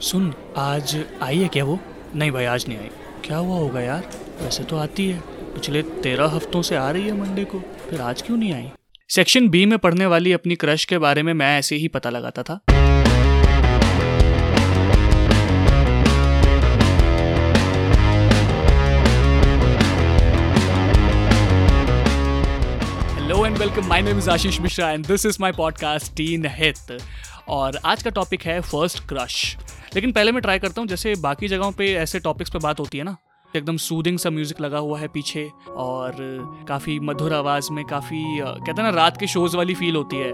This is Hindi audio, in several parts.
सुन, आज आई है क्या वो? नहीं भाई, आज नहीं आई। क्या हुआ होगा यार? वैसे तो आती है। पिछले तेरह हफ्तों से आ रही है मंडे को। फिर आज क्यों नहीं आई? सेक्शन बी में पढ़ने वाली अपनी क्रश के बारे में मैं ऐसे ही पता लगाता था। Hello and welcome my name is Ashish Mishra and this is my podcast teen hit और आज का टॉपिक है फ़र्स्ट क्रश लेकिन पहले मैं ट्राई करता हूँ, जैसे बाकी जगहों पे ऐसे टॉपिक्स पे बात होती है ना एकदम सूदिंग सा म्यूज़िक लगा हुआ है पीछे, और काफ़ी मधुर आवाज़ में काफ़ी कहते हैं ना, रात के शोज़ वाली फील होती है,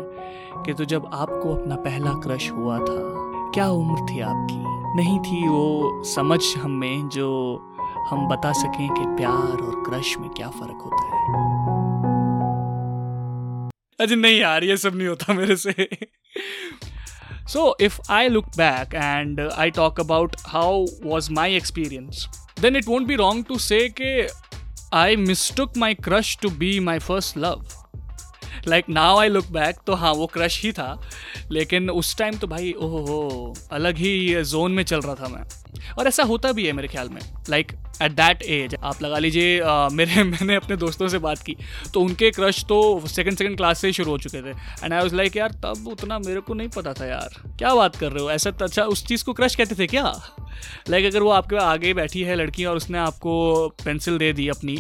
कि तो जब आपको अपना पहला क्रश हुआ था, क्या उम्र थी आपकी? नहीं थी वो समझ हम में, जो हम बता सकें कि प्यार और क्रश में क्या फ़र्क होता है। अरे नहीं यार, ये सब नहीं होता मेरे से। So, if I look back and I talk about how was my experience, then it won't be wrong to say that I mistook my crush to be my first love. Like now I look back तो हाँ वो क्रश ही था। लेकिन उस टाइम तो भाई ओहो हो अलग ही जोन में चल रहा था मैं। और ऐसा होता भी है मेरे ख्याल में। लाइक एट दैट एज आप लगा लीजिए मेरे मैंने अपने दोस्तों से बात की तो उनके क्रश तो सेकंड सेकंड क्लास से ही शुरू हो चुके थे। एंड आई वाज लाइक यार तब उतना मेरे को नहीं पता था यार। क्या बात कर रहे हो? ऐसा अच्छा उस चीज़ को क्रश कहते थे क्या? लाइक like, अगर वो आपके आगे बैठी है लड़की और उसने आपको पेंसिल दे दी अपनी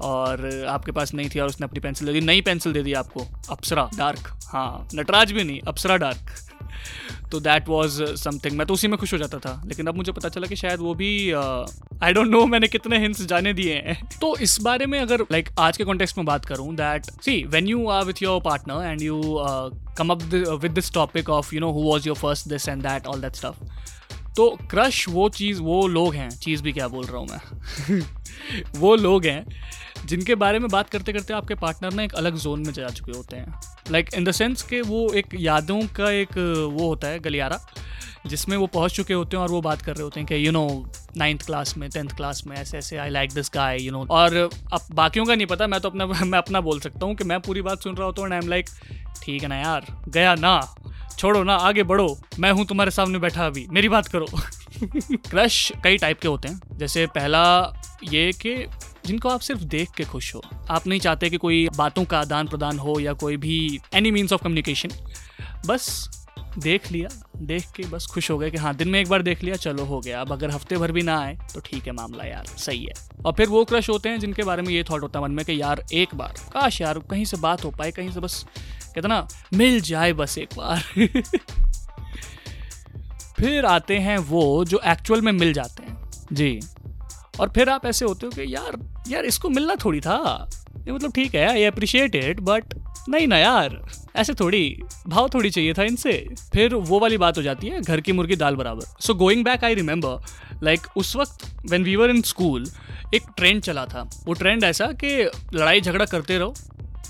और आपके पास नहीं थी और उसने अपनी पेंसिल दे दी। नई पेंसिल दे दी आपको। अप्सरा डार्क हाँ नटराज भी नहीं अप्सरा डार्क तो दैट वॉज़ समथिंग मैं तो उसी में खुश हो जाता था लेकिन अब मुझे पता चला कि शायद वो भी आई डोंट नो मैंने कितने हिंट्स जाने दिए हैं। तो इस बारे में अगर लाइक like, आज के कॉन्टेक्स्ट में बात करूँ that see when you are with your partner and you come up with this topic of you know who was your first this and that all that stuff तो क्रश वो चीज़ वो लोग हैं चीज़ भी क्या बोल रहा हूँ मैं? वो लोग हैं जिनके बारे में बात करते करते आपके पार्टनर ना एक अलग जोन में जा चुके होते हैं। लाइक इन द सेंस कि वो एक यादों का एक, वो होता है, गलियारा, जिसमें वो पहुँच चुके होते हैं और वो बात कर रहे होते हैं कि यू नो नाइन्थ क्लास में टेंथ क्लास में, ऐसे ऐसे I like this guy you know और अब बाकियों का नहीं पता, मैं तो अपना, मैं अपना बोल सकता हूँ कि मैं पूरी बात सुन रहा होता हूँ एंड आई एम लाइक ठीक है ना यार, गया ना, छोड़ो ना, आगे बढ़ो, मैं हूँ तुम्हारे सामने बैठा अभी, मेरी बात करो। क्रश कई टाइप के होते हैं। जैसे पहला ये कि जिनको आप सिर्फ़ देख के खुश हो। आप नहीं चाहते कि कोई बातों का आदान प्रदान हो या कोई भी एनी मीन्स ऑफ़ कम्युनिकेशन बस देख लिया, देख के बस खुश हो गए कि हाँ दिन में एक बार देख लिया, चलो हो गया। अब अगर हफ़्ते भर भी ना आए तो ठीक है मामला यार, सही है। और फिर वो क्रश होते हैं जिनके बारे में ये थॉट होता है मन में कि यार, एक बार, काश यार, कहीं से बात हो पाए कहीं से बस, कहते ना, मिल जाए बस एक बार। फिर आते हैं वो जो एक्चुअल में मिल जाते हैं। जी। और फिर आप ऐसे होते हो कि यार यार इसको मिलना थोड़ी था। ये मतलब ठीक है आई अप्रिशिएट इट बट नहीं ना यार, ऐसे थोड़ी, भाव थोड़ी चाहिए था इनसे। फिर वो वाली बात हो जाती है, घर की मुर्गी दाल बराबर। So going back I remember like उस वक्त when we were in school एक ट्रेंड चला था। वो ट्रेंड ऐसा कि लड़ाई झगड़ा करते रहो,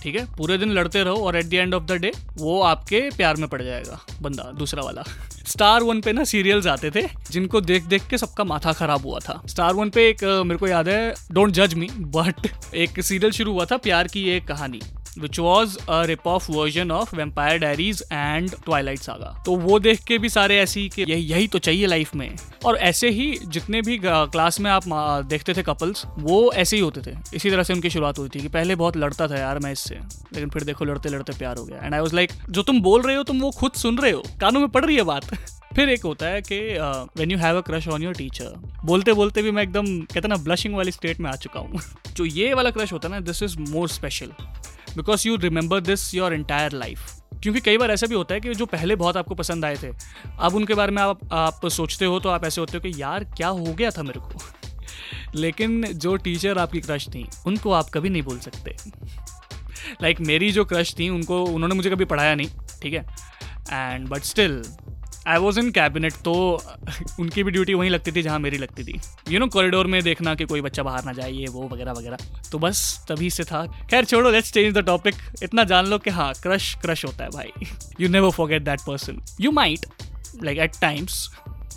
ठीक है? पूरे दिन लड़ते रहो और at the end of the day वो आपके प्यार में पड़ जाएगा, बंदा, दूसरा वाला। स्टार वन पे ना सीरियल्स आते थे, जिनको देख देख के सबका माथा खराब हुआ था। स्टार वन पे एक, मेरे को याद है डोंट जज मी बट एक सीरियल शुरू हुआ था, प्यार की एक कहानी। Which was a rip off version of Vampire Diaries and Twilight Saga तो वो देख के भी सारे ऐसी कि यही यही तो चाहिए लाइफ में। और ऐसे ही जितने भी क्लास में आप देखते थे कपल्स वो ऐसे ही होते थे। इसी तरह से उनकी शुरुआत हुई थी कि पहले बहुत लड़ता था यार मैं इससे, लेकिन फिर देखो लड़ते लड़ते प्यार हो गया। एंड आई वॉज़ लाइक जो तुम बोल रहे हो, तुम वो खुद सुन रहे हो। कानों में पड़ रही है बात। फिर एक होता है कि when you have a crush on your teacher बोलते बोलते भी मैं एकदम, कहते ना ब्लशिंग वाली स्टेट में आ चुका हूँ। जो ये वाला क्रश होता है ना this is more special because you remember this your entire life क्योंकि कई बार ऐसा भी होता है कि जो पहले बहुत आपको पसंद आए थे अब उनके बारे में आप आप सोचते हो तो आप ऐसे होते हो कि यार क्या हो गया था मेरे को? लेकिन जो टीचर आपकी क्रश थी उनको आप कभी नहीं बोल सकते। लाइक like, मेरी जो क्रश थी उनको उन्होंने मुझे कभी पढ़ाया नहीं ठीक है? And but still I was in cabinet तो उनकी भी ड्यूटी वहीं लगती थी जहाँ मेरी लगती थी। यू नो कॉरिडोर में देखना कि कोई बच्चा बाहर ना जाए, ये, वो, वगैरह वगैरह। तो बस तभी से था, खैर, छोड़ो लेट्स चेंज द टॉपिक इतना जान लो कि हाँ क्रश क्रश होता है भाई। You never forget that person you might like at times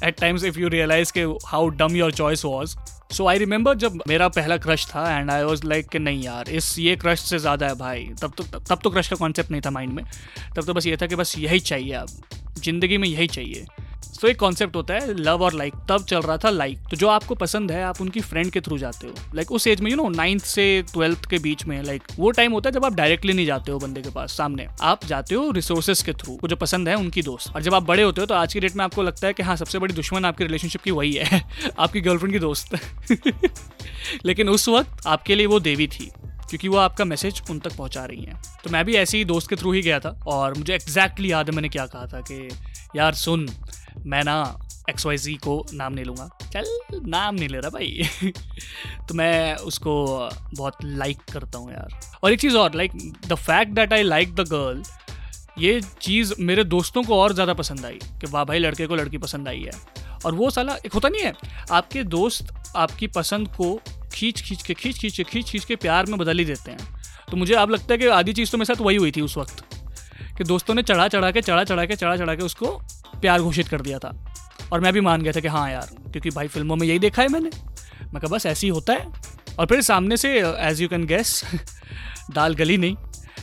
at times if you realise के how dumb your choice was so I remember जब मेरा पहला क्रश था एंड आई वॉज़ लाइक कि नहीं यार, इस, ये क्रश से ज़्यादा है भाई। तब तो तब तो क्रश का कॉन्सेप्ट नहीं था माइंड में। तब तो बस ये था कि बस यही चाहिए अब। ज़िंदगी में यही चाहिए। तो एक कॉन्सेप्ट होता है लव और लाइक तब चल रहा था लाइक तो जो आपको पसंद है, आप उनकी फ्रेंड के थ्रू जाते हो। लाइक उस एज में यू नो नाइन्थ से ट्वेल्थ के बीच में लाइक वो टाइम होता है जब आप डायरेक्टली नहीं जाते हो बंदे के पास, सामने। आप जाते हो रिसोर्सेज के थ्रू जो पसंद है, उनकी दोस्त। और जब आप बड़े होते हो तो आज की डेट में आपको लगता है कि हाँ सबसे बड़ी दुश्मन आपकी रिलेशनशिप की वही है। आपकी गर्लफ्रेंड की दोस्त। लेकिन उस वक्त आपके लिए वो देवी थी। क्योंकि वो आपका मैसेज उन तक पहुँचा रही हैं। तो मैं भी ऐसे ही दोस्त के थ्रू ही गया था और मुझे एग्जैक्टली याद है मैंने क्या कहा था कि, यार सुन, मैं ना एक्स वाई जी को नाम नहीं लूँगा। चल, नाम नहीं ले रहा भाई। तो मैं उसको बहुत लाइक करता हूँ यार। और एक चीज़ और like the fact that I like the girl ये चीज़ मेरे दोस्तों को और ज़्यादा पसंद आई कि वाह भाई, लड़के को लड़की पसंद आई है। और वो साला, एक होता नहीं है, आपके दोस्त आपकी पसंद को खींच खींच के, खींच खींच के, खींच खींच के प्यार में बदल ही देते हैं। तो मुझे अब लगता है कि आधी चीज़ तो मेरे साथ वही हुई थी उस वक्त, कि दोस्तों ने चढ़ा चढ़ा के, चढ़ा चढ़ा के, चढ़ा चढ़ा के उसको प्यार घोषित कर दिया था। और मैं भी मान गया था कि हाँ यार, क्योंकि भाई फ़िल्मों में यही देखा है मैंने। मैं कहा, बस ऐसे ही होता है। और फिर सामने से एज यू कैन गेस दाल गली नहीं,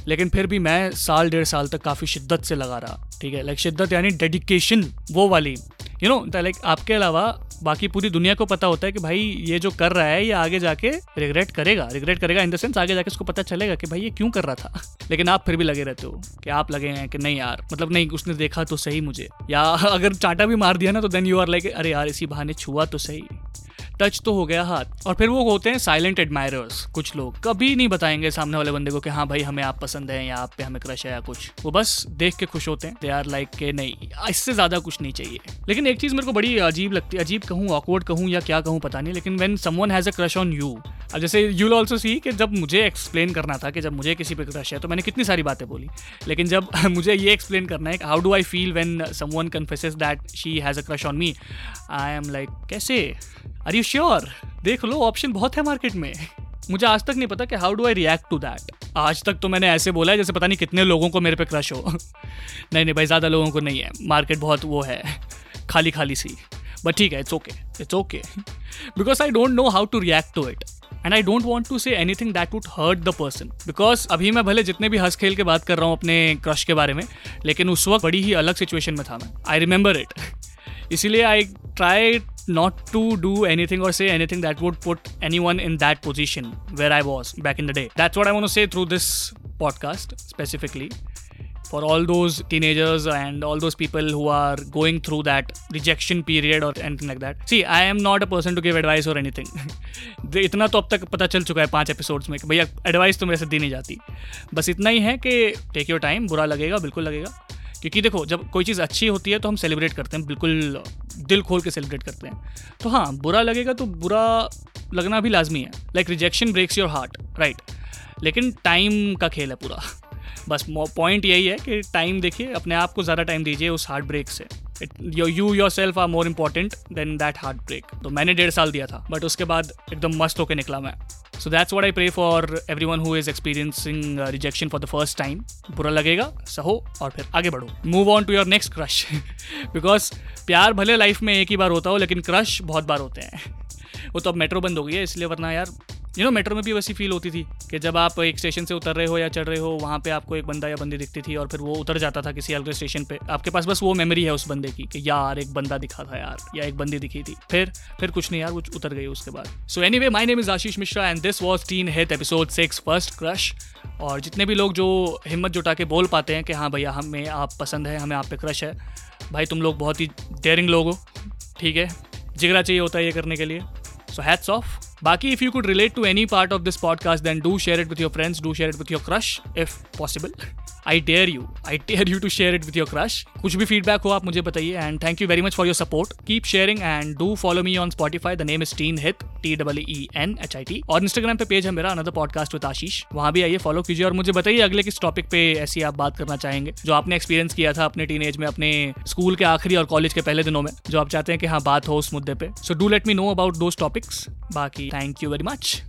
लेकिन फिर भी मैं साल, डेढ़ साल तक काफ़ी शिद्दत से लगा रहा, ठीक है? लाइक शिद्दत यानी डेडिकेशन वो वाली यू नो लाइक आपके अलावा बाकी पूरी दुनिया को पता होता है कि भाई ये जो कर रहा है, ये आगे जाके रिग्रेट करेगा। रिग्रेट करेगा इन द सेंस आगे जाके उसको पता चलेगा कि भाई ये क्यों कर रहा था। लेकिन आप फिर भी लगे रहते हो कि आप लगे हैं कि नहीं यार मतलब नहीं, उसने देखा तो सही मुझे। या अगर चाटा भी मार दिया ना तो देन यू आर लाइक अरे यार, इसी बहाने छुआ तो सही। टच तो हो गया हाथ। और फिर वो होते हैं साइलेंट एडमायरर्स कुछ लोग। कभी नहीं बताएँगे सामने वाले बंदे को कि हाँ भाई हमें आप पसंद है या आप पे हमें क्रश है या कुछ। वो बस देख के खुश होते हैं। दे आर लाइक के नहीं, इससे ज़्यादा कुछ नहीं चाहिए। लेकिन एक चीज़ मेरे को बड़ी अजीब लगती है अजीब कहूँ ऑकवर्ड कहूँ या क्या कहूँ पता नहीं, लेकिन when someone has a crush on you अब जैसे यू ऑल्सो सी कि जब मुझे एक्सप्लेन करना था कि जब मुझे किसी पे क्रश है तो मैंने कितनी सारी बातें बोली। लेकिन जब मुझे ये एक्सप्लेन करना है how do I feel when someone confesses that she has a crush on me I am like कैसे? आर यू श्योर देख लो ऑप्शन बहुत है मार्केट में. मुझे आज तक नहीं पता कि how do I react to that आज तक तो मैंने ऐसे बोला है जैसे पता नहीं कितने लोगों को मेरे पे क्रश हो। नहीं नहीं भाई, ज़्यादा लोगों को नहीं है। मार्केट बहुत वो है। खाली खाली सी। बट ठीक है it's okay it's okay because I don't know how to react to it and I don't want to say anything that would hurt the person because अभी मैं भले जितने भी हंस खेल के बात कर रहा हूँ अपने क्रश के बारे में लेकिन उस वक्त बड़ी ही अलग सिचुएशन में था मैं आई रिमेंबर इट इसीलिए I try not to do anything or say anything that would put anyone in that position where I was back in the day. That's what I want to say through this podcast specifically. For all those teenagers and all those people who are going through that rejection period or anything like that. See, I am not a person to give advice or anything. इतना तो अब तक पता चल चुका है पाँच एपिसोड्स में कि भैया एडवाइस तो मेरे से दी नहीं जाती। बस इतना ही है कि टेक योर टाइम बुरा लगेगा बिल्कुल लगेगा। क्योंकि देखो जब कोई चीज़ अच्छी होती है तो हम सेलिब्रेट करते हैं बिल्कुल दिल खोल के सेलिब्रेट करते हैं। तो हाँ बुरा लगेगा तो बुरा लगना भी लाजमी है। Like rejection breaks your heart right लेकिन टाइम का खेल है पूरा। बस पॉइंट यही है कि टाइम देखिए, अपने आप को ज़्यादा टाइम दीजिए उस हार्ट ब्रेक से। You yourself are more important than that heart break तो मैंने डेढ़ साल दिया था बट उसके बाद एकदम मस्त होकर निकला मैं। So that's what I pray for everyone who is experiencing rejection for the first time बुरा लगेगा, सहो, और फिर आगे बढ़ो। Move on to your next crush because प्यार भले लाइफ में एक ही बार होता हो, लेकिन क्रश बहुत बार होते हैं। वो तो अब मेट्रो बंद हो गई है, इसलिए वरना यार यू नो मेट्रो में भी वैसी फील होती थी कि जब आप एक स्टेशन से उतर रहे हो या चढ़ रहे हो, वहाँ पे आपको एक बंदा या बंदी दिखती थी और फिर वो उतर जाता था किसी अलग स्टेशन पे। आपके पास बस वो मेमोरी है उस बंदे की कि यार, एक बंदा दिखा था यार, या एक बंदी दिखी थी। फिर फिर कुछ नहीं यार, वो उतर गई उसके बाद। So anyway my name is Ashish Mishra and this was teen heath episode six first crush और जितने भी लोग जो हिम्मत जुटा के बोल पाते हैं कि हाँ भैया, हमें आप पसंद है, हमें आप पे क्रश है, भाई तुम लोग बहुत ही डेयरिंग लोग हो, ठीक है? जिगरा चाहिए होता है ये करने के लिए। So hats off Baki, if you could relate to any part of this podcast, then do share it with your friends, do share it with your crush if possible. I dare you I dare you to share it with your crush कुछ भी फीडबैक हो आप मुझे बताइए and thank you very much for your support keep sharing and do follow me on Spotify the name is teen hit T double E N H I T और इंस्टाग्राम पे पेज है मेरा अनदर पॉडकास्ट विद आशीष वहाँ भी आइए फॉलो कीजिए और मुझे बताइए अगले किस टॉपिक पे ऐसी आप बात करना चाहेंगे जो आपने एक्सपीरियंस किया था अपने टीन एज में अपने स्कूल के आखिरी और कॉलेज के पहले दिनों में जो आप चाहते हैं कि हाँ बात हो उस मुद्दे पे. So do let me know about those topics बाकी थैंक यू वेरी मच